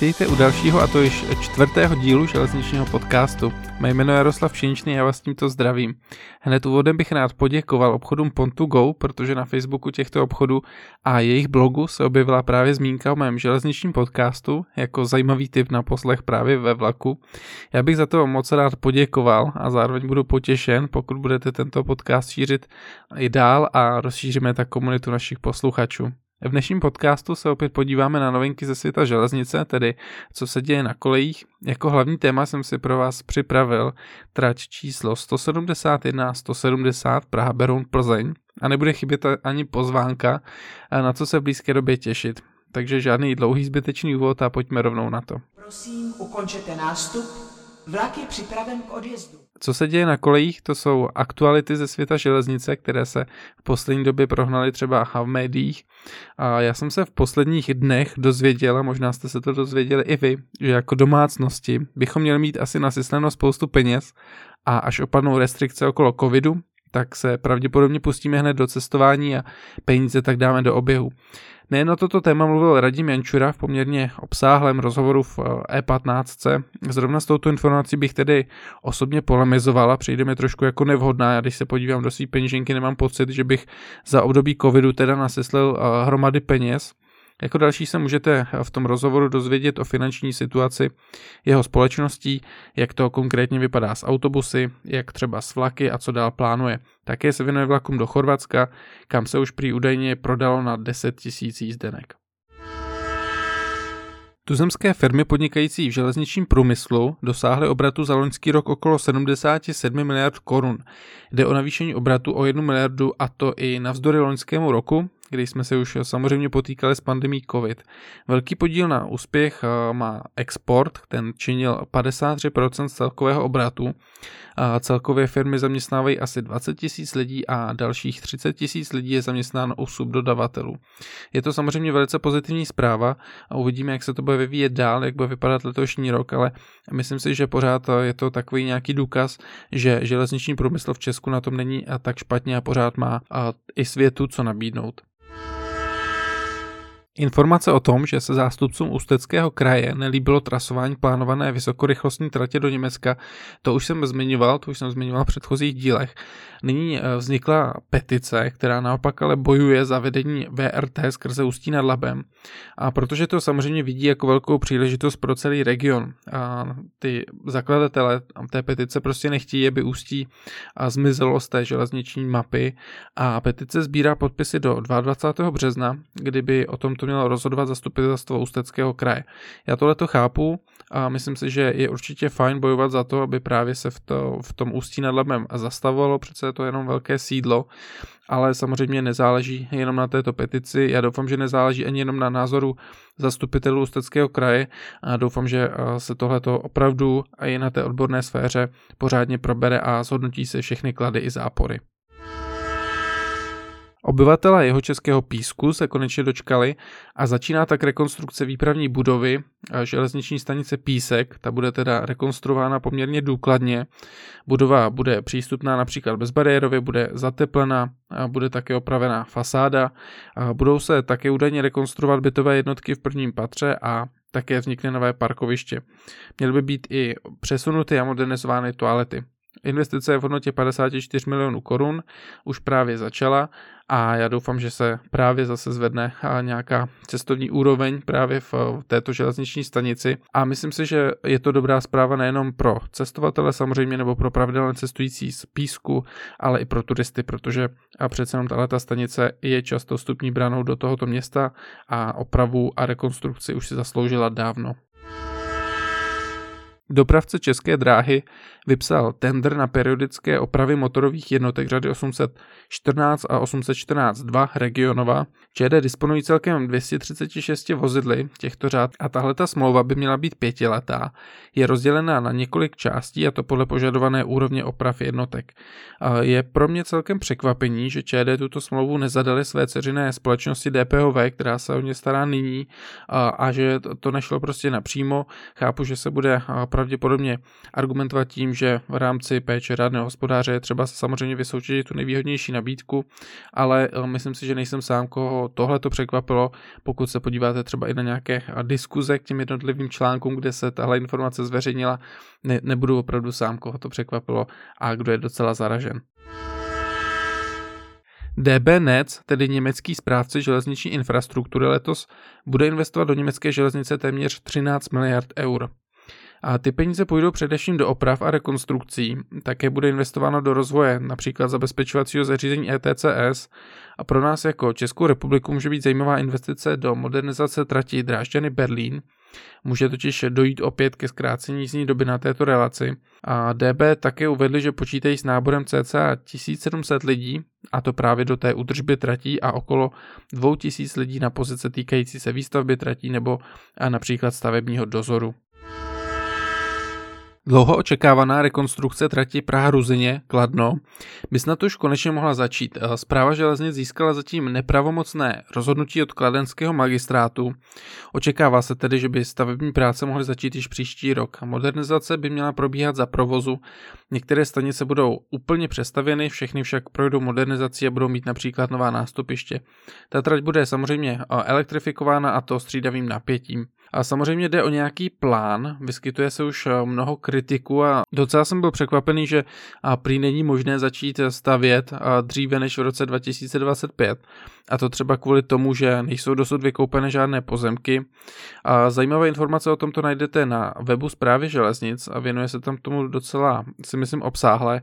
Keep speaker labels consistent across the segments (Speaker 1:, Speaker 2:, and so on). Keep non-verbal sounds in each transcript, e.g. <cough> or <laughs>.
Speaker 1: Vítejte u dalšího a to již čtvrtého dílu železničního podcastu. Mé jméno je Jaroslav Šinčný a já vás tímto zdravím. Hned úvodem bych rád poděkoval obchodům Pont2Go, protože na Facebooku těchto obchodů a jejich blogu se objevila právě zmínka o mém železničním podcastu jako zajímavý tip na poslech právě ve vlaku. Já bych za to moc rád poděkoval a zároveň budu potěšen, pokud budete tento podcast šířit i dál a rozšíříme tak komunitu našich posluchačů. V dnešním podcastu se opět podíváme na novinky ze světa železnice, tedy co se děje na kolejích. Jako hlavní téma jsem si pro vás připravil trať číslo 171 170 Praha Beroun Plzeň a nebude chybět ani pozvánka, na co se v blízké době těšit. Takže žádný dlouhý zbytečný úvod a pojďme rovnou na to.
Speaker 2: Prosím, ukončete nástup. Vlak je připraven k odjezdu.
Speaker 1: Co se děje na kolejích, to jsou aktuality ze světa železnice, které se v poslední době prohnaly třeba v médiích. A já jsem se v posledních dnech dozvěděl, a možná jste se to dozvěděli i vy, že jako domácnosti bychom měli mít asi nasysleno spoustu peněz a až opadnou restrikce okolo covidu, tak se pravděpodobně pustíme hned do cestování a peníze tak dáme do oběhu. Nejen o toto téma mluvil Radim Jančura v poměrně obsáhlém rozhovoru v E15. Eh, e Zrovna s touto informací bych tedy osobně polemizovala, přijde mi trošku jako nevhodná. Já když se podívám do své peněženky, nemám pocit, že bych za období covidu teda naseslil eh, hromady peněz. Jako další se můžete v tom rozhovoru dozvědět o finanční situaci jeho společností, jak to konkrétně vypadá s autobusy, jak třeba s vlaky a co dál plánuje. Také se věnuje vlakům do Chorvatska, kam se už prý údajně prodalo na 10 000 jízdenek. Tuzemské firmy podnikající v železničním průmyslu dosáhly obratu za loňský rok okolo 77 miliard korun. Jde o navýšení obratu o 1 miliardu a to i navzdory loňskému roku, kdy jsme se už samozřejmě potýkali s pandemí COVID. Velký podíl na úspěch eh, má export, ten činil 53% celkového obratu. Celkově firmy zaměstnávají asi 20 tisíc lidí a dalších 30 tisíc lidí je zaměstnáno u subdodavatelů. Je to samozřejmě velice pozitivní zpráva a uvidíme, jak se to bude vyvíjet dál, jak bude vypadat letošní rok, ale myslím si, že pořád je to takový nějaký důkaz, že železniční průmysl v Česku na tom není tak špatně a pořád má i světu co nabídnout. Informace o tom, že se zástupcům Ústeckého kraje nelíbilo trasování plánované vysokorychlostní tratě do Německa, to už jsem zmiňoval, to už jsem zmiňoval v předchozích dílech. Nyní eh, vznikla petice, která naopak ale bojuje za vedení VRT skrze Ústí nad Labem. A protože to samozřejmě vidí jako velkou příležitost pro celý region. A ty zakladatelé té petice prostě nechtějí, aby Ústí zmizelo z té železniční mapy. A petice sbírá podpisy do 22. března, kdyby o tomto mělo rozhodovat zastupitelstvo Ústeckého kraje. Já tohle to chápu a myslím si, že je určitě fajn bojovat za to, aby právě se v, to, v tom Ústí nad Labem zastavovalo, přece je to jenom velké sídlo, ale samozřejmě nezáleží jenom na této petici. Já doufám, že nezáleží ani jenom na názoru zastupitelů Ústeckého kraje a doufám, že se tohleto opravdu a i na té odborné sféře pořádně probere a zhodnotí se všechny klady i zápory. Obyvatele jeho českého písku se konečně dočkali a začíná tak rekonstrukce výpravní budovy železniční stanice Písek. Ta bude teda rekonstruována poměrně důkladně. Budova bude přístupná například bezbariérově, bude zateplena, bude také opravená fasáda. Budou se také údajně rekonstruovat bytové jednotky v prvním patře a také vznikne nové parkoviště. Měly by být i přesunuty a modernizovány toalety. Investice v hodnotě 54 milionů korun už právě začala a já doufám, že se právě zase zvedne nějaká cestovní úroveň právě v této železniční stanici a myslím si, že je to dobrá zpráva nejenom pro cestovatele samozřejmě nebo pro pravidelné cestující z písku, ale i pro turisty, protože a přece jenom tato stanice je často vstupní branou do tohoto města a opravu a rekonstrukci už si zasloužila dávno. Dopravce České dráhy vypsal tender na periodické opravy motorových jednotek řady 814 a 814 2 Regionova. ČD disponují celkem 236 vozidly těchto řád a tahle ta smlouva by měla být pětiletá. Je rozdělená na několik částí a to podle požadované úrovně oprav jednotek. Je pro mě celkem překvapení, že ČD tuto smlouvu nezadali své ceřiné společnosti DPOV, která se o ně stará nyní a, a že to nešlo prostě napřímo. Chápu, že se bude pravděpodobně argumentovat tím, že v rámci péče rádného hospodáře je třeba samozřejmě vysoutěžit tu nejvýhodnější nabídku, ale eh, myslím si, že nejsem sám, koho tohle to překvapilo, pokud se podíváte třeba i na nějaké diskuze k těm jednotlivým článkům, kde se tahle informace zveřejnila, ne, nebudu opravdu sám, koho to překvapilo a kdo je docela zaražen. DB Netz, tedy německý správce železniční infrastruktury, letos bude investovat do německé železnice téměř 13 miliard eur. A ty peníze půjdou především do oprav a rekonstrukcí, také bude investováno do rozvoje, například zabezpečovacího zařízení ETCS a pro nás jako Českou republiku může být zajímavá investice do modernizace trati Drážďany Berlín, Může totiž dojít opět ke zkrácení jízdní doby na této relaci. A DB také uvedli, že počítají s náborem cca 1700 lidí, a to právě do té údržby tratí a okolo 2000 lidí na pozice týkající se výstavby tratí nebo například stavebního dozoru. Dlouho očekávaná rekonstrukce trati Praha-Ruzině, Kladno, by snad už konečně mohla začít. Zpráva železnic získala zatím nepravomocné rozhodnutí od kladenského magistrátu. Očekává se tedy, že by stavební práce mohly začít již příští rok. Modernizace by měla probíhat za provozu. Některé stanice budou úplně přestavěny, všechny však projdou modernizací a budou mít například nová nástupiště. Ta trať bude samozřejmě elektrifikována a to střídavým napětím. A samozřejmě jde o nějaký plán, vyskytuje se už eh, mnoho kritiků a docela jsem byl překvapený, že prý není možné začít stavět dříve než v roce 2025. A to třeba kvůli tomu, že nejsou dosud vykoupené žádné pozemky. A zajímavé informace o tomto najdete na webu zprávy železnic a věnuje se tam tomu docela, si myslím, obsáhle.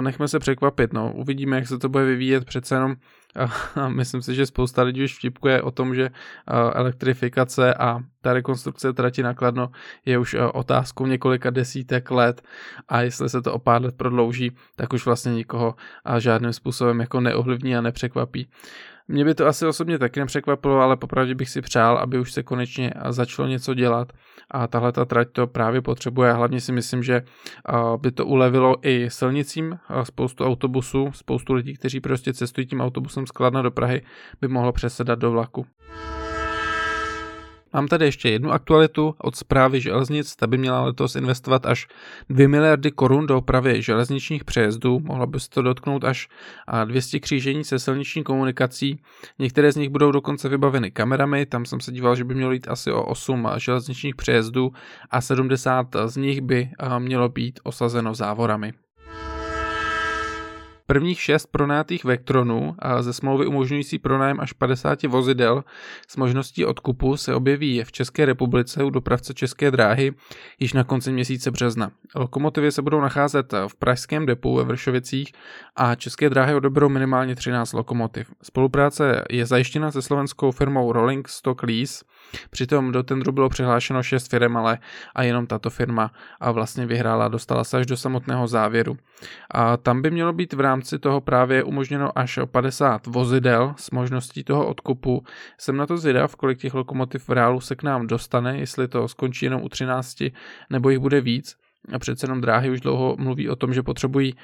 Speaker 1: Nechme se překvapit, no. Uvidíme, jak se to bude vyvíjet přece jenom <laughs> myslím si, že spousta lidí už vtipkuje o tom, že elektrifikace a ta rekonstrukce trati nakladno je už otázkou několika desítek let a jestli se to o pár let prodlouží, tak už vlastně nikoho žádným způsobem jako neohlivní a nepřekvapí. Mě by to asi osobně taky nepřekvapilo, ale popravdě bych si přál, aby už se konečně začalo něco dělat a tahle ta trať to právě potřebuje. Hlavně si myslím, že by to ulevilo i silnicím, spoustu autobusů, spoustu lidí, kteří prostě cestují tím autobusem z Kladna do Prahy, by mohlo přesedat do vlaku. Mám tady ještě jednu aktualitu od zprávy železnic, ta by měla letos investovat až 2 miliardy korun do opravy železničních přejezdů, mohla by se to dotknout až 200 křížení se silniční komunikací, některé z nich budou dokonce vybaveny kamerami, tam jsem se díval, že by mělo jít asi o 8 železničních přejezdů a 70 z nich by mělo být osazeno závorami. Prvních šest pronajatých Vectronů a ze smlouvy umožňující pronájem až 50 vozidel s možností odkupu se objeví v České republice u dopravce České dráhy již na konci měsíce března. Lokomotivy se budou nacházet v pražském depu ve Vršovicích a České dráhy odeberou minimálně 13 lokomotiv. Spolupráce je zajištěna se slovenskou firmou Rolling Stock Lease, Přitom do tendru bylo přihlášeno 6 firm, ale a jenom tato firma a vlastně vyhrála, dostala se až do samotného závěru. A tam by mělo být v rámci toho právě umožněno až o 50 vozidel s možností toho odkupu. Jsem na to zvědav, kolik těch lokomotiv v reálu se k nám dostane, jestli to skončí jenom u 13 nebo jich bude víc. A přece jenom dráhy už dlouho mluví o tom, že potřebují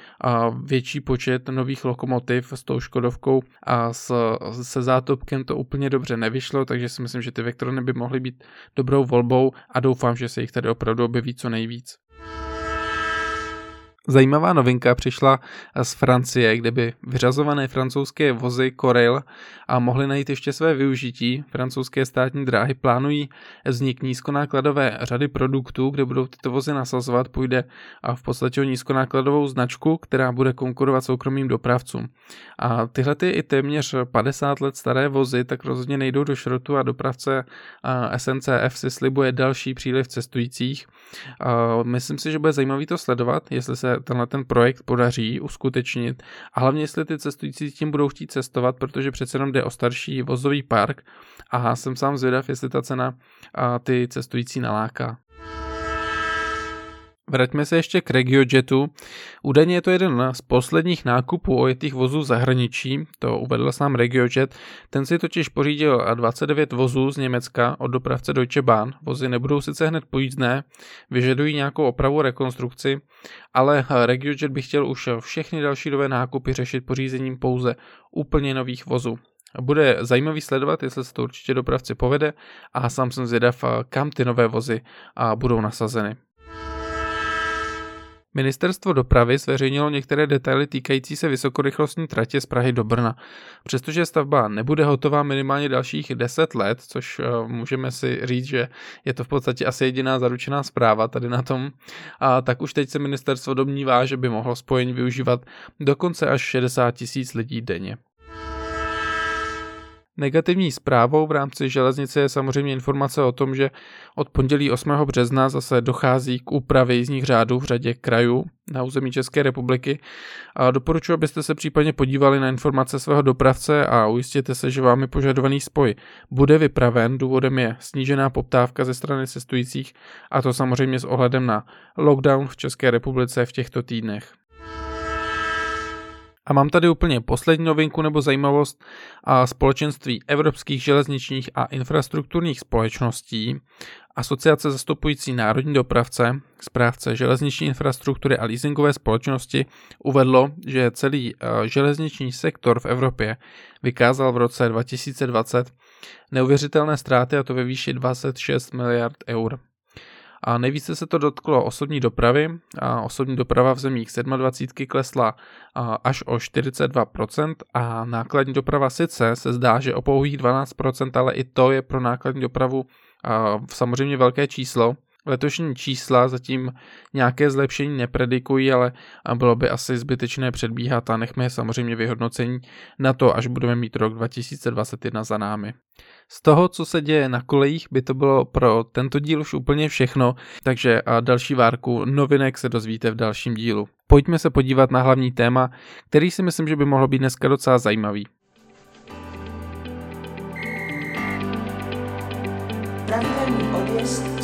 Speaker 1: větší počet nových lokomotiv s tou Škodovkou a s, se zátopkem to úplně dobře nevyšlo, takže si myslím, že ty Vectrony by mohly být dobrou volbou a doufám, že se jich tady opravdu objeví co nejvíc. Zajímavá novinka přišla z Francie, kde by vyřazované francouzské vozy Corail a mohly najít ještě své využití. Francouzské státní dráhy plánují vznik nízkonákladové řady produktů, kde budou tyto vozy nasazovat. Půjde a v podstatě o nízkonákladovou značku, která bude konkurovat soukromým dopravcům. A tyhle ty i téměř 50 let staré vozy tak rozhodně nejdou do šrotu a dopravce SNCF si slibuje další příliv cestujících. Myslím si, že bude zajímavý to sledovat, jestli se tenhle ten projekt podaří uskutečnit a hlavně jestli ty cestující tím budou chtít cestovat, protože přece jenom jde o starší vozový park a jsem sám zvědav, jestli ta cena ty cestující naláká. Vraťme se ještě k RegioJetu. Údajně je to jeden z posledních nákupů ojetých vozů zahraničí, to uvedl sám RegioJet. Ten si totiž pořídil 29 vozů z Německa od dopravce Deutsche Bahn. Vozy nebudou sice hned pojízdné, vyžadují nějakou opravu, rekonstrukci, ale RegioJet by chtěl už všechny další nové nákupy řešit pořízením pouze úplně nových vozů. Bude zajímavý sledovat, jestli se to určitě dopravci povede a sám jsem zvědav, kam ty nové vozy budou nasazeny. Ministerstvo dopravy zveřejnilo některé detaily týkající se vysokorychlostní tratě z Prahy do Brna. Přestože stavba nebude hotová minimálně dalších 10 let, což uh, můžeme si říct, že je to v podstatě asi jediná zaručená zpráva tady na tom, a tak už teď se ministerstvo domnívá, že by mohlo spojení využívat dokonce až 60 tisíc lidí denně. Negativní zprávou v rámci železnice je samozřejmě informace o tom, že od pondělí 8. března zase dochází k úpravě jízdních řádů v řadě krajů na území České republiky. A doporučuji, abyste se případně podívali na informace svého dopravce a ujistěte se, že vámi požadovaný spoj bude vypraven. Důvodem je snížená poptávka ze strany cestujících a to samozřejmě s ohledem na lockdown v České republice v těchto týdnech. A mám tady úplně poslední novinku nebo zajímavost a společenství evropských železničních a infrastrukturních společností, asociace zastupující národní dopravce, správce železniční infrastruktury a leasingové společnosti uvedlo, že celý eh, železniční sektor v Evropě vykázal v roce 2020 neuvěřitelné ztráty a to ve výši 26 miliard eur. A nejvíce se to dotklo osobní dopravy. A osobní doprava v zemích 27 klesla až o 42% a nákladní doprava sice se zdá, že o pouhých 12%, ale i to je pro nákladní dopravu samozřejmě velké číslo. Letošní čísla zatím nějaké zlepšení nepredikují, ale bylo by asi zbytečné předbíhat a nechme samozřejmě vyhodnocení na to, až budeme mít rok 2021 za námi. Z toho, co se děje na kolejích, by to bylo pro tento díl už úplně všechno, takže a další várku novinek se dozvíte v dalším dílu. Pojďme se podívat na hlavní téma, který si myslím, že by mohlo být dneska docela zajímavý. Pravidelný odjezd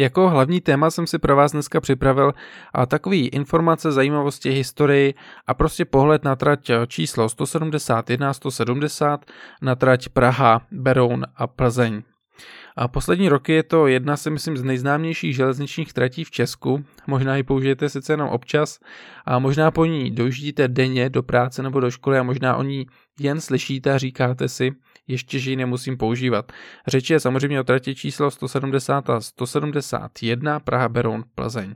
Speaker 1: Jako hlavní téma jsem si pro vás dneska připravil a takový informace, zajímavosti, historii a prostě pohled na trať číslo 171 170 na trať Praha, Beroun a Plzeň. A poslední roky je to jedna, si myslím, z nejznámějších železničních tratí v Česku. Možná ji použijete sice jenom občas a možná po ní dojíždíte denně do práce nebo do školy a možná o ní jen slyšíte a říkáte si, ještě že ji nemusím používat. Řeč je samozřejmě o trati číslo 170 a 171 Praha Beroun Plzeň.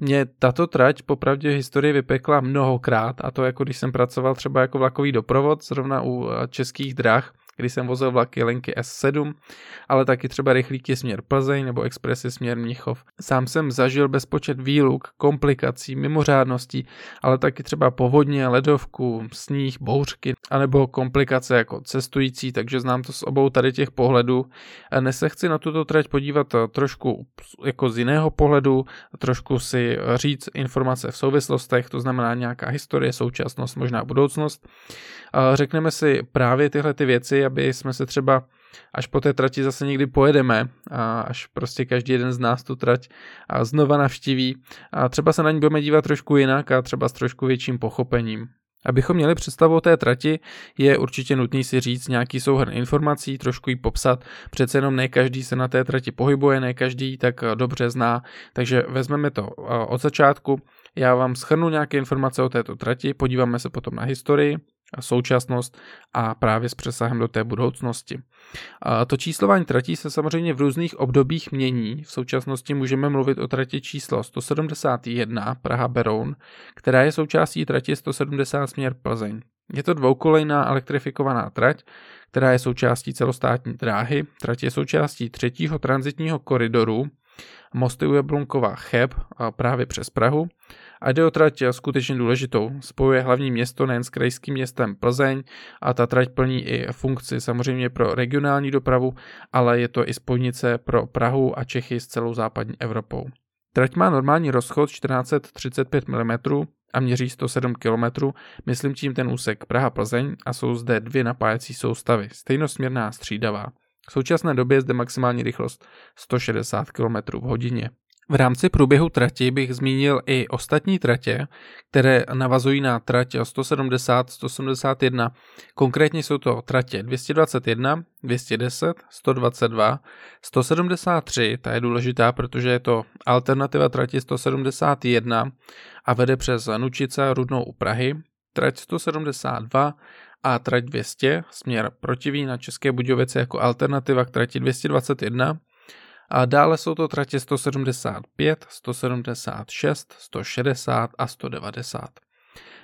Speaker 1: Mě tato trať popravdě historii vypekla mnohokrát a to jako když jsem pracoval třeba jako vlakový doprovod zrovna u českých drah, kdy jsem vozil vlaky linky S7, ale taky třeba rychlíky směr Plzeň nebo expresy směr Mnichov. Sám jsem zažil bezpočet výluk, komplikací, mimořádností, ale taky třeba povodně, ledovku, sníh, bouřky, anebo komplikace jako cestující, takže znám to z obou tady těch pohledů. Dnes se chci na tuto trať podívat trošku jako z jiného pohledu, trošku si říct informace v souvislostech, to znamená nějaká historie, současnost, možná budoucnost. Řekneme si právě tyhle ty věci, aby jsme se třeba až po té trati zase někdy pojedeme a až prostě každý jeden z nás tu trať a znova navštíví a třeba se na ní budeme dívat trošku jinak a třeba s trošku větším pochopením. Abychom měli představu o té trati, je určitě nutný si říct nějaký souhrn informací, trošku ji popsat. Přece jenom ne každý se na té trati pohybuje, ne každý tak dobře zná, takže vezmeme to od začátku. Já vám schrnu nějaké informace o této trati, podíváme se potom na historii, současnost a právě s přesahem do té budoucnosti. To číslování tratí se samozřejmě v různých obdobích mění. V současnosti můžeme mluvit o trati číslo 171 Praha Beroun, která je součástí trati 170 směr Plzeň. Je to dvoukolejná elektrifikovaná trať, která je součástí celostátní dráhy. Trať je součástí třetího transitního koridoru mosty u Jablunkova Cheb právě přes Prahu a jde o trať skutečně důležitou. Spojuje hlavní město nejen s krajským městem Plzeň a ta trať plní i funkci samozřejmě pro regionální dopravu, ale je to i spojnice pro Prahu a Čechy s celou západní Evropou. Trať má normální rozchod 1435 mm a měří 107 km, myslím tím ten úsek Praha-Plzeň a jsou zde dvě napájecí soustavy, stejnosměrná střídavá. V současné době je zde maximální rychlost 160 km v hodině. V rámci průběhu trati bych zmínil i ostatní tratě, které navazují na trať 170-171. Konkrétně jsou to tratě 221, 210, 122, 173, ta je důležitá, protože je to alternativa trati 171 a vede přes Nučice Rudnou u Prahy, trať 172 a trať 200 směr protiví na České Budějovice jako alternativa k trati 221 A dále jsou to tratě 175, 176, 160 a 190.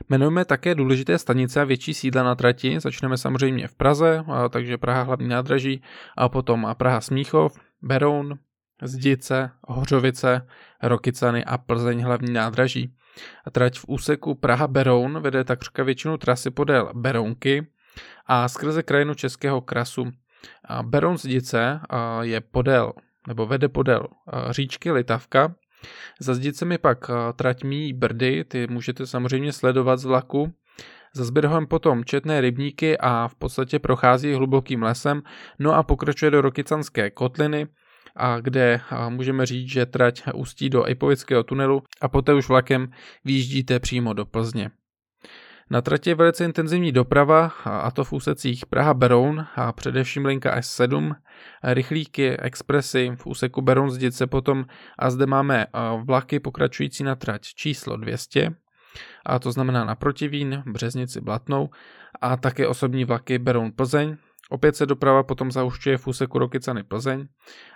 Speaker 1: Jmenujeme také důležité stanice a větší sídla na trati. Začneme samozřejmě v Praze, takže Praha hlavní nádraží, a potom Praha Smíchov, Beroun, Zdice, Hořovice, Rokycany a Plzeň hlavní nádraží. A trať v úseku Praha-Beroun vede takřka většinu trasy podél Berounky a skrze krajinu Českého krasu. Beroun Zdice je podél, nebo vede podél říčky Litavka. Za Zdicemi pak trať míjí Brdy, ty můžete samozřejmě sledovat z vlaku. Za Zběrhem potom četné rybníky a v podstatě prochází hlubokým lesem, no a pokračuje do Rokycanské kotliny, a kde můžeme říct, že trať ústí do Ipovického tunelu a poté už vlakem výjíždíte přímo do Plzně. Na trati je velice intenzivní doprava, a to v úsecích Praha-Beroun a především linka S7, rychlíky, expresy v úseku Beroun Zdice potom a zde máme vlaky pokračující na trať číslo 200, a to znamená na Protivín, Březnici, Blatnou a také osobní vlaky Beroun Plzeň Opět se doprava potom zahušťuje v úseku Rokycany Plzeň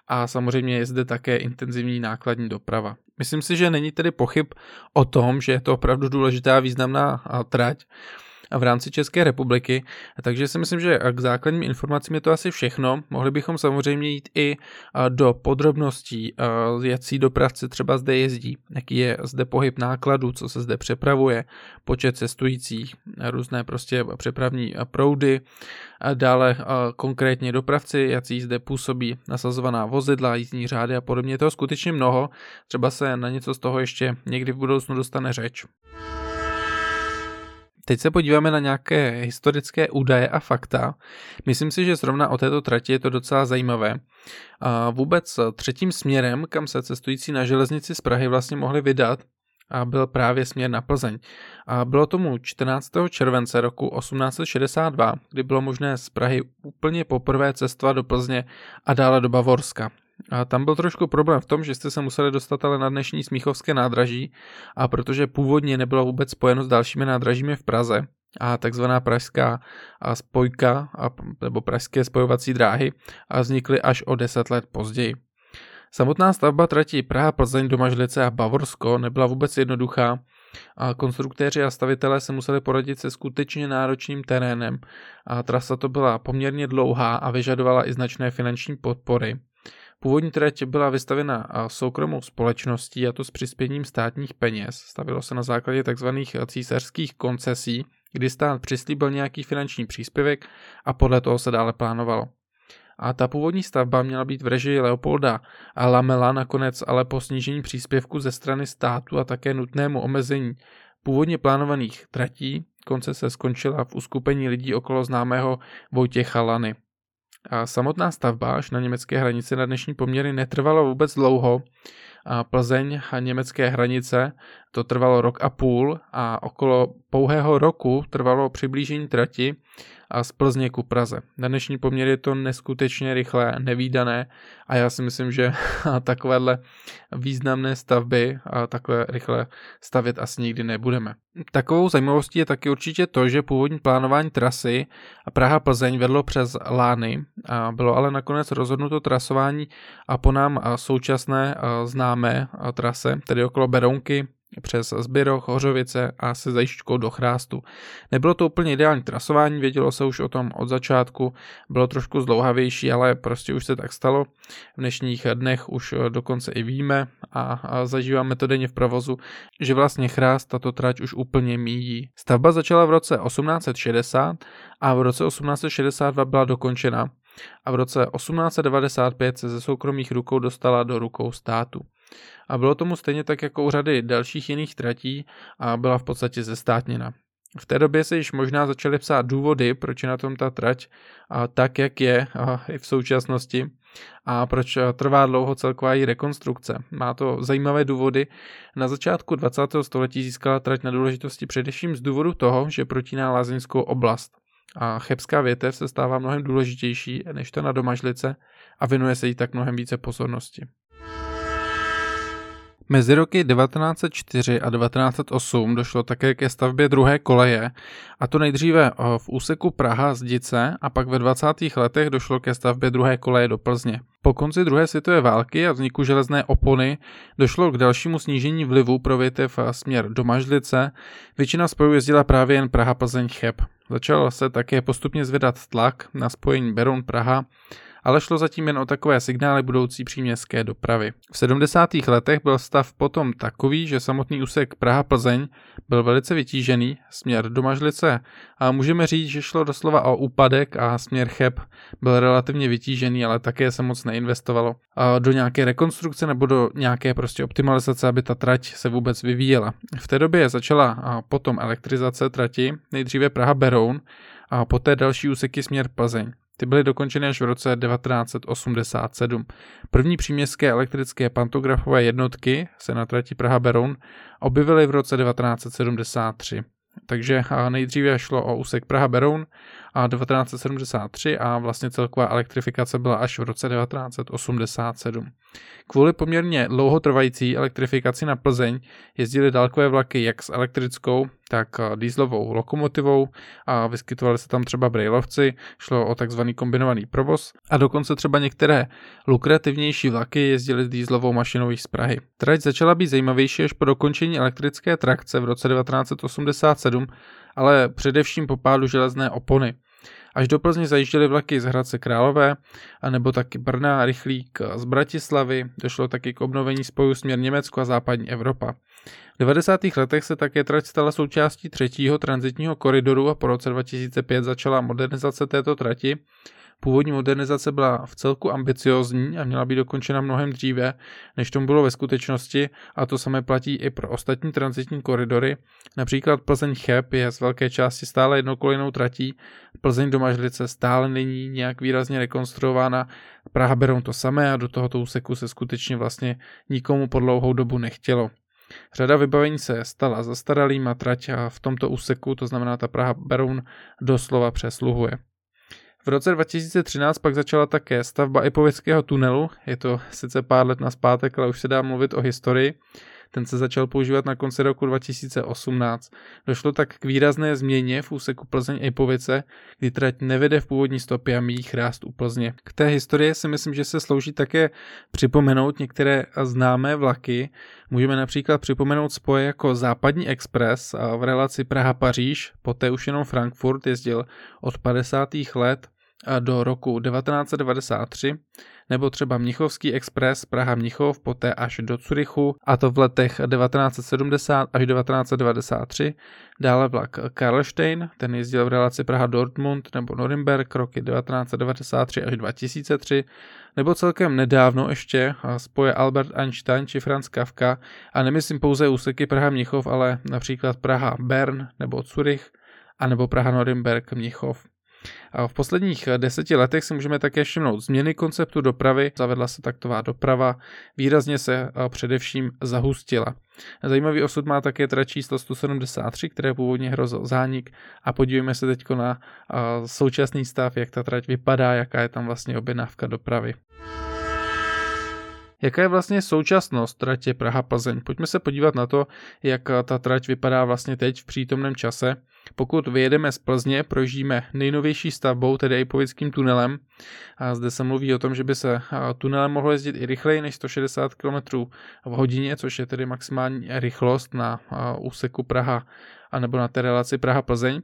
Speaker 1: a samozřejmě je zde také intenzivní nákladní doprava. Myslím si, že není tedy pochyb o tom, že je to opravdu důležitá významná trať v rámci České republiky. Takže si myslím, že k základním informacím je to asi všechno. Mohli bychom samozřejmě jít i do podrobností, jaký dopravci třeba zde jezdí, jaký je zde pohyb nákladů, co se zde přepravuje, počet cestujících, různé prostě přepravní proudy, a dále konkrétně dopravci, jaký zde působí nasazovaná vozidla, jízdní řády a podobně. Je toho skutečně mnoho, třeba se na něco z toho ještě někdy v budoucnu dostane řeč. Teď se podíváme na nějaké historické údaje a fakta. Myslím si, že zrovna o této trati je to docela zajímavé. A vůbec třetím směrem, kam se cestující na železnici z Prahy vlastně mohli vydat, a byl právě směr na Plzeň. A bylo tomu 14. července roku 1862, kdy bylo možné z Prahy úplně poprvé cestovat do Plzně a dále do Bavorska. A tam byl trošku problém v tom, že jste se museli dostat ale na dnešní Smíchovské nádraží a protože původně nebylo vůbec spojeno s dalšími nádražími v Praze, a takzvaná pražská spojka nebo pražské spojovací dráhy a vznikly až o 10 let později. Samotná stavba trati Praha-Plzeň do Mažlice a Bavorsko nebyla vůbec jednoduchá a konstruktéři a stavitelé se museli poradit se skutečně náročným terénem a trasa to byla poměrně dlouhá a vyžadovala i značné finanční podpory. Původní trať byla vystavena soukromou společností a to s přispěním státních peněz. Stavilo se na základě tzv. císařských koncesí, kdy stát přislíbil nějaký finanční příspěvek a podle toho se dále plánovalo. A ta původní stavba měla být v režii Leopolda a Lamela nakonec ale po snížení příspěvku ze strany státu a také nutnému omezení původně plánovaných tratí koncese skončila v uskupení lidí okolo známého Vojtěcha Lany. A samotná stavba až na německé hranici na dnešní poměry netrvala vůbec dlouho. A Plzeň a německé hranice to trvalo rok a půl a okolo pouhého roku trvalo přiblížení trati a z Plzně ku Praze. Na dnešní poměr je to neskutečně rychlé, nevýdané a já si myslím, že <laughs> takovéhle významné stavby a takhle rychle stavět asi nikdy nebudeme. Takovou zajímavostí je taky určitě to, že původní plánování trasy Praha-Plzeň vedlo přes Lány, a bylo ale nakonec rozhodnuto trasování a po nám současné známé trase, tedy okolo Berounky, přes Zbyroch, Hořovice a se zajišťkou do Chrástu. Nebylo to úplně ideální trasování, vědělo se už o tom od začátku, bylo trošku zdlouhavější, ale prostě už se tak stalo. V dnešních dnech už dokonce i víme a, a zažíváme to denně v provozu, že vlastně Chrást tato trať už úplně míjí. Stavba začala v roce 1860 a v roce 1862 byla dokončena a v roce 1895 se ze soukromých rukou dostala do rukou státu. A bylo tomu stejně tak jako u řady dalších jiných tratí a byla v podstatě zestátněna. V té době se již možná začaly psát důvody, proč je na tom ta trať a tak, jak je a i v současnosti a proč trvá dlouho celková její rekonstrukce. Má to zajímavé důvody. Na začátku 20. století získala trať na důležitosti především z důvodu toho, že protíná lázeňskou oblast. A chebská větev se stává mnohem důležitější než to na domažlice a věnuje se jí tak mnohem více pozornosti. Mezi roky 1904 a 1908 došlo také ke stavbě druhé koleje, a to nejdříve eh, v úseku Praha Zdice a pak ve 20. letech došlo ke stavbě druhé koleje do Plzně. Po konci druhé světové války a vzniku železné opony došlo k dalšímu snížení vlivu pro větev směr do Mažlice. Většina spojů jezdila právě jen Praha-Plzeň-Cheb. Začal se také postupně zvedat tlak na spojení Beroun-Praha ale šlo zatím jen o takové signály budoucí příměstské dopravy. V 70. letech byl stav potom takový, že samotný úsek Praha-Plzeň byl velice vytížený, směr do Mažlice a můžeme říct, že šlo doslova o úpadek a směr Cheb byl relativně vytížený, ale také se moc neinvestovalo do nějaké rekonstrukce nebo do nějaké prostě optimalizace, aby ta trať se vůbec vyvíjela. V té době začala potom elektrizace trati, nejdříve Praha-Beroun a poté další úseky směr Plzeň. Ty byly dokončeny až v roce 1987. První příměstské elektrické pantografové jednotky se na trati Praha-Beroun objevily v roce 1973. Takže nejdříve šlo o úsek Praha-Beroun a 1973 a vlastně celková elektrifikace byla až v roce 1987. Kvůli poměrně dlouhotrvající elektrifikaci na Plzeň jezdily dálkové vlaky jak s elektrickou, tak dýzlovou lokomotivou a vyskytovali se tam třeba brailovci, šlo o takzvaný kombinovaný provoz a dokonce třeba některé lukrativnější vlaky jezdily s dýzlovou mašinou z Prahy. Trať začala být zajímavější až po dokončení elektrické trakce v roce 1987, ale především po pádu železné opony. Až do Plzně zajížděly vlaky z Hradce Králové, anebo taky Brna, Rychlík z Bratislavy, došlo taky k obnovení spoju směr Německo a západní Evropa. V 90. letech se také trať stala součástí třetího transitního koridoru a po roce 2005 začala modernizace této trati, Původní modernizace byla v celku ambiciozní a měla být dokončena mnohem dříve, než tomu bylo ve skutečnosti a to samé platí i pro ostatní transitní koridory. Například Plzeň Cheb je z velké části stále jednokolejnou tratí, Plzeň do Mažlice stále není nějak výrazně rekonstruována, Praha berou to samé a do tohoto úseku se skutečně vlastně nikomu po dlouhou dobu nechtělo. Řada vybavení se stala zastaralým a trať v tomto úseku, to znamená ta Praha Beroun, doslova přesluhuje. V roce 2013 pak začala také stavba Ipovického tunelu, je to sice pár let naspátek, ale už se dá mluvit o historii. Ten se začal používat na konci roku 2018. Došlo tak k výrazné změně v úseku Plzeň Ipovice, kdy trať nevede v původní stopě a míjí chrást u Plzně. K té historii si myslím, že se slouží také připomenout některé známé vlaky. Můžeme například připomenout spoje jako Západní Express v relaci Praha-Paříž, poté už jenom Frankfurt jezdil od 50. let do roku 1993, nebo třeba Mnichovský expres Praha-Mnichov, poté až do Curychu, a to v letech 1970 až 1993. Dále vlak Karlštejn, ten jezdil v relaci Praha-Dortmund nebo Norimberg roky 1993 až 2003, nebo celkem nedávno ještě spoje Albert Einstein či Franz Kafka, a nemyslím pouze úseky Praha-Mnichov, ale například Praha-Bern nebo Curych, anebo Praha-Norimberg-Mnichov. V posledních deseti letech si můžeme také všimnout změny konceptu dopravy. Zavedla se taktová doprava, výrazně se především zahustila. Zajímavý osud má také trať číslo 173, které původně hrozil zánik a podívejme se teď na současný stav, jak ta trať vypadá, jaká je tam vlastně objednávka dopravy. Jaká je vlastně současnost tratě Praha-Plzeň? Pojďme se podívat na to, jak ta trať vypadá vlastně teď v přítomném čase. Pokud vyjedeme z Plzně, projíždíme nejnovější stavbou, tedy Ipovickým tunelem. A zde se mluví o tom, že by se tunelem mohlo jezdit i rychleji než 160 km v hodině, což je tedy maximální rychlost na úseku Praha a nebo na té relaci Praha-Plzeň.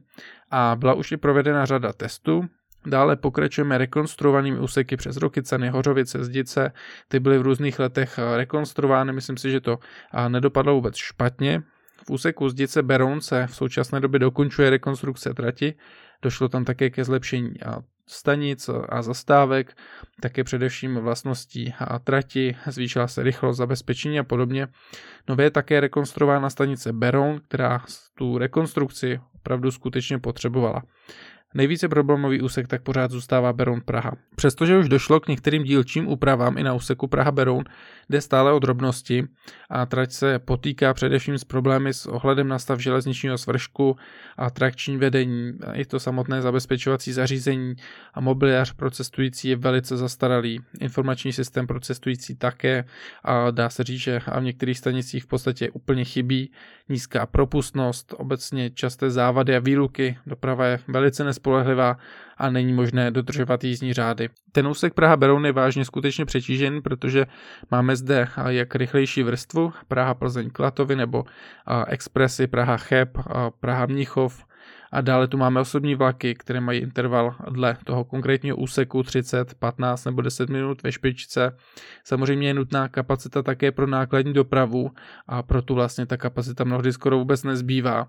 Speaker 1: A byla už i provedena řada testů, Dále pokračujeme rekonstruovanými úseky přes Rokycany, Hořovice, Zdice. Ty byly v různých letech rekonstruovány, myslím si, že to nedopadlo vůbec špatně. V úseku Zdice Beroun se v současné době dokončuje rekonstrukce trati. Došlo tam také ke zlepšení stanic a zastávek, také především vlastností a trati, zvýšila se rychlost zabezpečení a podobně. Nově je také rekonstruována stanice Beroun, která tu rekonstrukci opravdu skutečně potřebovala. Nejvíce problémový úsek tak pořád zůstává Beroun Praha. Přestože už došlo k některým dílčím úpravám i na úseku Praha Beroun, jde stále o drobnosti a trať se potýká především s problémy s ohledem na stav železničního svršku a trakční vedení. I to samotné zabezpečovací zařízení a mobiliář pro cestující je velice zastaralý. Informační systém pro cestující také a dá se říct, že a v některých stanicích v podstatě úplně chybí. Nízká propustnost, obecně časté závady a výluky, doprava je velice nespolehlivá a není možné dodržovat jízdní řády. Ten úsek Praha Beroun je vážně skutečně přetížen, protože máme zde jak rychlejší vrstvu Praha Plzeň Klatovy nebo expresy Praha Cheb, Praha Mnichov, a dále tu máme osobní vlaky, které mají interval dle toho konkrétního úseku 30, 15 nebo 10 minut ve špičce. Samozřejmě je nutná kapacita také pro nákladní dopravu a proto vlastně ta kapacita mnohdy skoro vůbec nezbývá.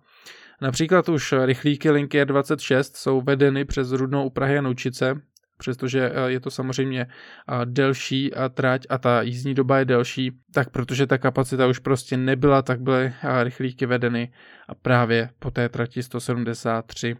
Speaker 1: Například už rychlíky linky R26 jsou vedeny přes Rudnou u Prahy a Noučice, přestože eh, je to samozřejmě eh, delší a trať a ta jízdní doba je delší, tak protože ta kapacita už prostě nebyla, tak byly eh, rychlíky vedeny a právě po té trati 173.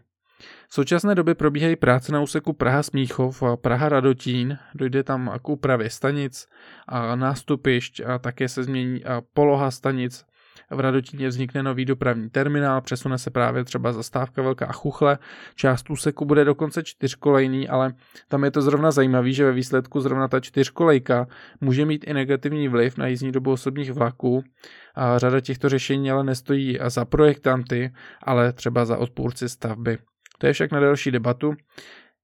Speaker 1: V současné době probíhají práce na úseku Praha Smíchov a Praha Radotín, dojde tam k úpravě stanic a nástupišť a také se změní poloha stanic v Radotíně vznikne nový dopravní terminál, přesune se právě třeba zastávka Velká Chuchle, část úseku bude dokonce čtyřkolejný, ale tam je to zrovna zajímavý, že ve výsledku zrovna ta čtyřkolejka může mít i negativní vliv na jízdní dobu osobních vlaků. A řada těchto řešení ale nestojí za projektanty, ale třeba za odpůrci stavby. To je však na další debatu.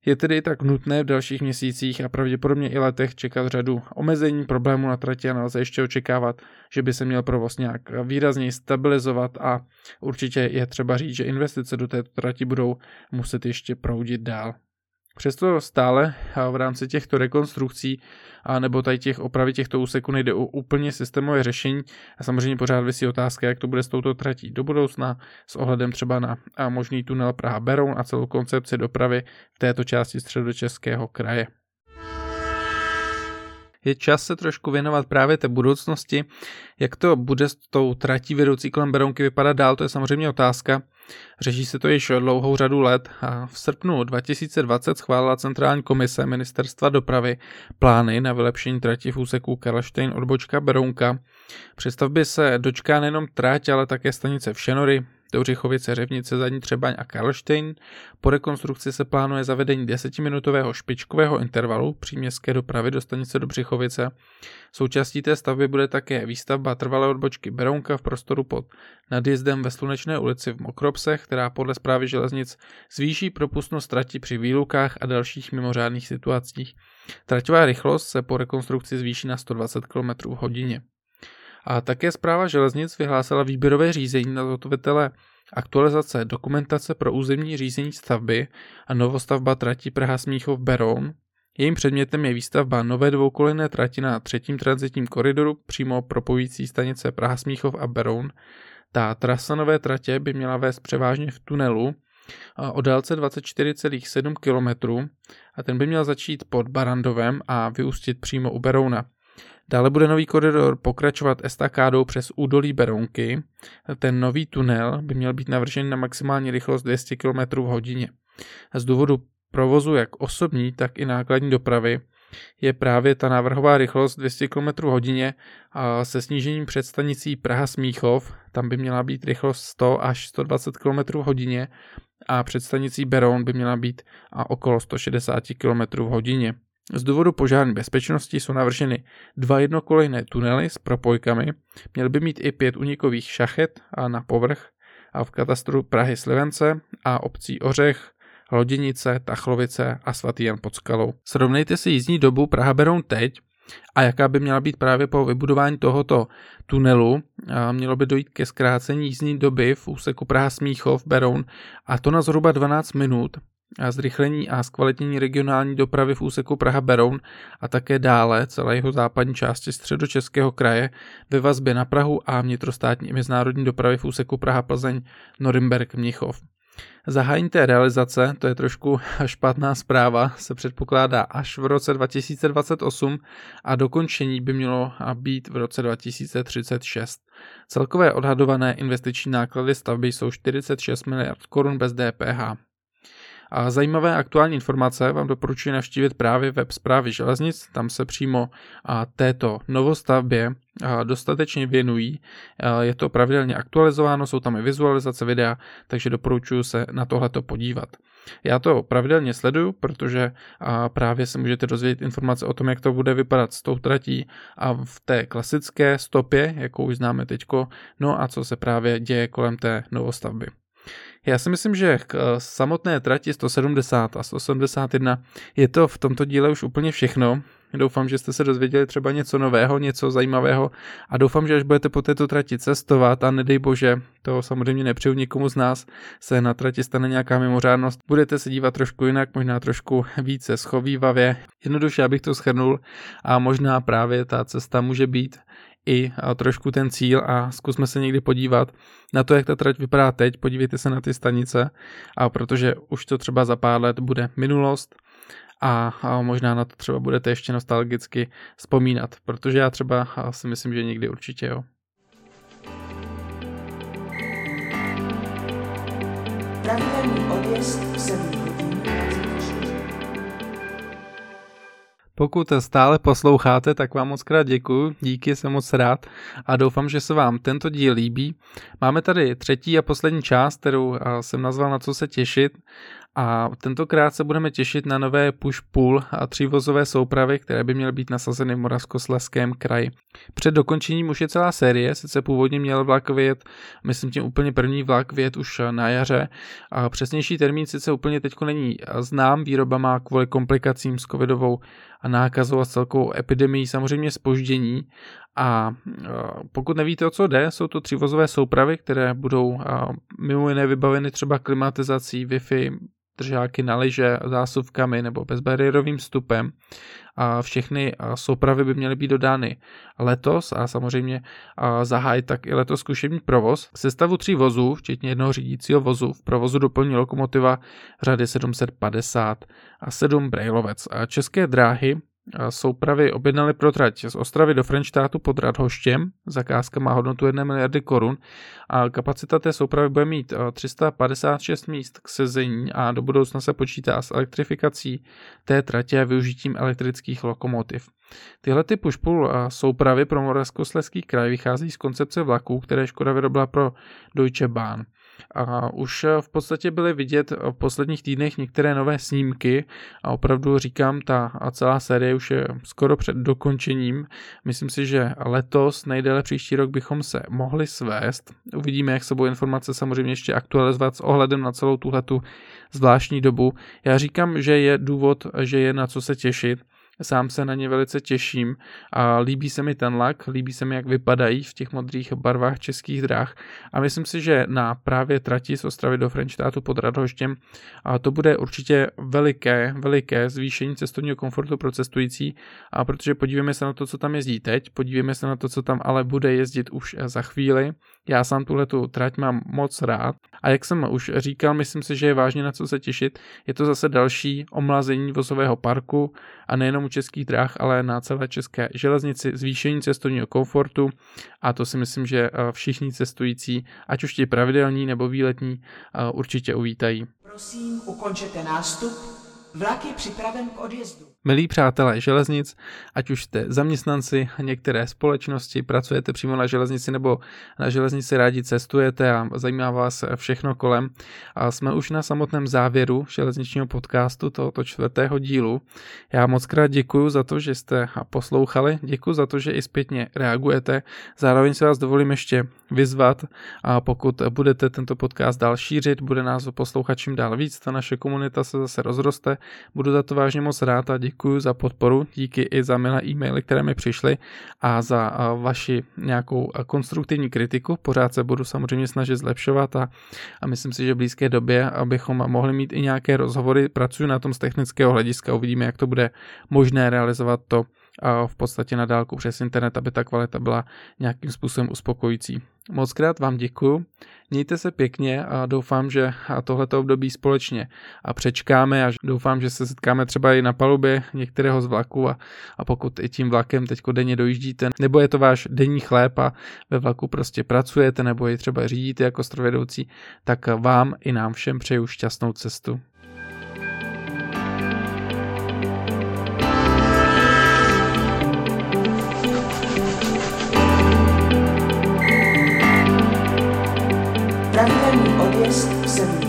Speaker 1: Je tedy tak nutné v dalších měsících a pravděpodobně i letech čekat řadu omezení problémů na trati a nelze ještě očekávat, že by se měl provoz nějak výrazněji stabilizovat a určitě je třeba říct, že investice do této trati budou muset ještě proudit dál. Přesto stále v rámci těchto rekonstrukcí a nebo tady těch opravy těchto úseků nejde o úplně systémové řešení a samozřejmě pořád vysí otázka, jak to bude s touto tratí do budoucna s ohledem třeba na možný tunel Praha Beroun a celou koncepci dopravy v této části středočeského kraje je čas se trošku věnovat právě té budoucnosti. Jak to bude s tou tratí vedoucí kolem Berounky vypadat dál, to je samozřejmě otázka. Řeší se to již dlouhou řadu let a v srpnu 2020 schválila Centrální komise Ministerstva dopravy plány na vylepšení trati v úseku Karlštejn odbočka Berounka. Přestavby se dočká nejenom trať, ale také stanice v Šenory, Douřichovice, Řevnice, Zadní Třebaň a Karlštejn. Po rekonstrukci se plánuje zavedení desetiminutového špičkového intervalu příměstské dopravy do stanice Dobřichovice. Součástí té stavby bude také výstavba trvalé odbočky Berounka v prostoru pod nadjezdem ve Slunečné ulici v Mokropsech, která podle zprávy železnic zvýší propustnost trati při výlukách a dalších mimořádných situacích. Traťová rychlost se po rekonstrukci zvýší na 120 km hodině. A také zpráva železnic vyhlásila výběrové řízení na zhotovitele aktualizace dokumentace pro územní řízení stavby a novostavba trati Praha Smíchov Beroun. Jejím předmětem je výstavba nové dvoukolejné trati na třetím transitním koridoru přímo propojící stanice Praha Smíchov a Beroun. Ta trasa nové tratě by měla vést převážně v tunelu o délce 24,7 km a ten by měl začít pod Barandovem a vyústit přímo u Berouna. Dále bude nový koridor pokračovat estakádou přes údolí Berounky. Ten nový tunel by měl být navržen na maximální rychlost 200 km v hodině. Z důvodu provozu jak osobní, tak i nákladní dopravy je právě ta návrhová rychlost 200 km v hodině a se snížením před stanicí Praha Smíchov, tam by měla být rychlost 100 až 120 km v hodině a před stanicí Beroun by měla být a okolo 160 km v hodině. Z důvodu požární bezpečnosti jsou navrženy dva jednokolejné tunely s propojkami, měly by mít i pět unikových šachet a na povrch a v katastru Prahy Slivence a obcí Ořech, Loděnice, Tachlovice a Svatý Jan pod Skalou. Srovnejte si jízdní dobu Praha Beroun teď a jaká by měla být právě po vybudování tohoto tunelu. Mělo by dojít ke zkrácení jízdní doby v úseku Praha Smíchov Beroun a to na zhruba 12 minut a zrychlení a zkvalitnění regionální dopravy v úseku Praha-Beroun a také dále celé jeho západní části středočeského kraje ve vazbě na Prahu a vnitrostátní mezinárodní dopravy v úseku Praha-Plzeň, Norimberg, Mnichov. Zahájení té realizace, to je trošku <laughs> špatná zpráva, se předpokládá až v roce 2028 a dokončení by mělo být v roce 2036. Celkové odhadované investiční náklady stavby jsou 46 miliard korun bez DPH. A zajímavé aktuální informace vám doporučuji navštívit právě web zprávy železnic, tam se přímo této novostavbě dostatečně věnují. Je to pravidelně aktualizováno, jsou tam i vizualizace videa, takže doporučuji se na tohleto podívat. Já to pravidelně sleduju, protože právě se můžete dozvědět informace o tom, jak to bude vypadat s tou tratí a v té klasické stopě, jakou už známe teďko, no a co se právě děje kolem té novostavby. Já si myslím, že k eh, samotné trati 170 a 171 je to v tomto díle už úplně všechno. Doufám, že jste se dozvěděli třeba něco nového, něco zajímavého a doufám, že až budete po této trati cestovat a nedej bože, to samozřejmě nepřeju nikomu z nás, se na trati stane nějaká mimořádnost, budete se dívat trošku jinak, možná trošku více schovývavě. Jednoduše, abych to schrnul a možná právě ta cesta může být i trošku ten cíl a zkusme se někdy podívat na to, jak ta trať vypadá teď, podívejte se na ty stanice, a protože už to třeba za pár let bude minulost a, možná na to třeba budete ještě nostalgicky vzpomínat, protože já třeba si myslím, že někdy určitě jo.
Speaker 2: Pravidelný odjezd 7
Speaker 1: Pokud stále posloucháte, tak vám moc krát děkuji, díky, jsem moc rád a doufám, že se vám tento díl líbí. Máme tady třetí a poslední část, kterou jsem nazval na co se těšit a tentokrát se budeme těšit na nové push-pull a třívozové soupravy, které by měly být nasazeny v Moravskoslezském kraji. Před dokončením už je celá série, sice původně měl vlak vyjet, myslím tím úplně první vlak vyjet už na jaře. A přesnější termín sice úplně teď není znám, výroba má kvůli komplikacím s covidovou a nákazou a celkou epidemii samozřejmě spoždění. A pokud nevíte, o co jde, jsou to třívozové soupravy, které budou mimo jiné vybaveny třeba klimatizací, Wi-Fi, držáky na liže, zásuvkami nebo bezbariérovým vstupem. A všechny soupravy by měly být dodány letos a samozřejmě zahájit tak i letos zkušební provoz. K sestavu tří vozů, včetně jednoho řídícího vozu, v provozu doplní lokomotiva řady 750 a 7 brailovec. A české dráhy soupravy objednali pro trať z Ostravy do Frenštátu pod Radhoštěm. Zakázka má hodnotu 1 miliardy korun a kapacita té soupravy bude mít 356 míst k sezení a do budoucna se počítá s elektrifikací té tratě a využitím elektrických lokomotiv. Tyhle ty pušpul soupravy pro Moravskoslezský kraj vychází z koncepce vlaků, které Škoda vyrobila pro Deutsche Bahn. A už eh, v podstatě byly vidět v posledních týdnech některé nové snímky a opravdu říkám, ta celá série už je skoro před dokončením. Myslím si, že letos, nejdéle příští rok bychom se mohli svést. Uvidíme, jak se budou informace samozřejmě ještě aktualizovat s ohledem na celou tuhletu zvláštní dobu. Já říkám, že je důvod, že je na co se těšit Sám se na ně velice těším a líbí se mi ten lak, líbí se mi, jak vypadají v těch modrých barvách českých dráh a myslím si, že na právě trati z Ostravy do Frenštátu pod Radhoštěm a to bude určitě veliké, veliké zvýšení cestovního komfortu pro cestující a protože podívejme se na to, co tam jezdí teď, podívejme se na to, co tam ale bude jezdit už za chvíli. Já sám tuhle tu trať mám moc rád a jak jsem už říkal, myslím si, že je vážně na co se těšit. Je to zase další omlazení vozového parku a nejenom u českých dráh, ale na celé české železnici, zvýšení cestovního komfortu a to si myslím, že eh, všichni cestující, ať už ti pravidelní nebo výletní, eh, určitě uvítají.
Speaker 2: Prosím, ukončete nástup. Vlak je připraven k odjezdu.
Speaker 1: Milí přátelé železnic, ať už jste zaměstnanci některé společnosti, pracujete přímo na železnici nebo na železnici rádi cestujete a zajímá vás všechno kolem. A jsme už na samotném závěru železničního podcastu tohoto čtvrtého dílu. Já moc krát děkuji za to, že jste poslouchali, děkuji za to, že i zpětně reagujete. Zároveň se vás dovolím ještě vyzvat a pokud budete tento podcast dál šířit, bude nás poslouchat čím dál víc, ta naše komunita se zase rozroste. Budu za to vážně moc rád a děkuji děkuji za podporu, díky i za milé e-maily, které mi přišly a za vaši nějakou konstruktivní kritiku. Pořád se budu samozřejmě snažit zlepšovat a, a myslím si, že v blízké době, abychom mohli mít i nějaké rozhovory, pracuji na tom z technického hlediska, uvidíme, jak to bude možné realizovat to v podstatě na dálku přes internet, aby ta kvalita byla nějakým způsobem uspokojící. Moc krát vám děkuju, mějte se pěkně a doufám, že tohleto období společně a přečkáme a doufám, že se setkáme třeba i na palubě některého z vlaků a, a pokud i tím vlakem teď denně dojíždíte, nebo je to váš denní chléb a ve vlaku prostě pracujete nebo ji třeba řídíte jako strojvedoucí, tak vám i nám všem přeju šťastnou cestu. Franklin Odies Sevilla.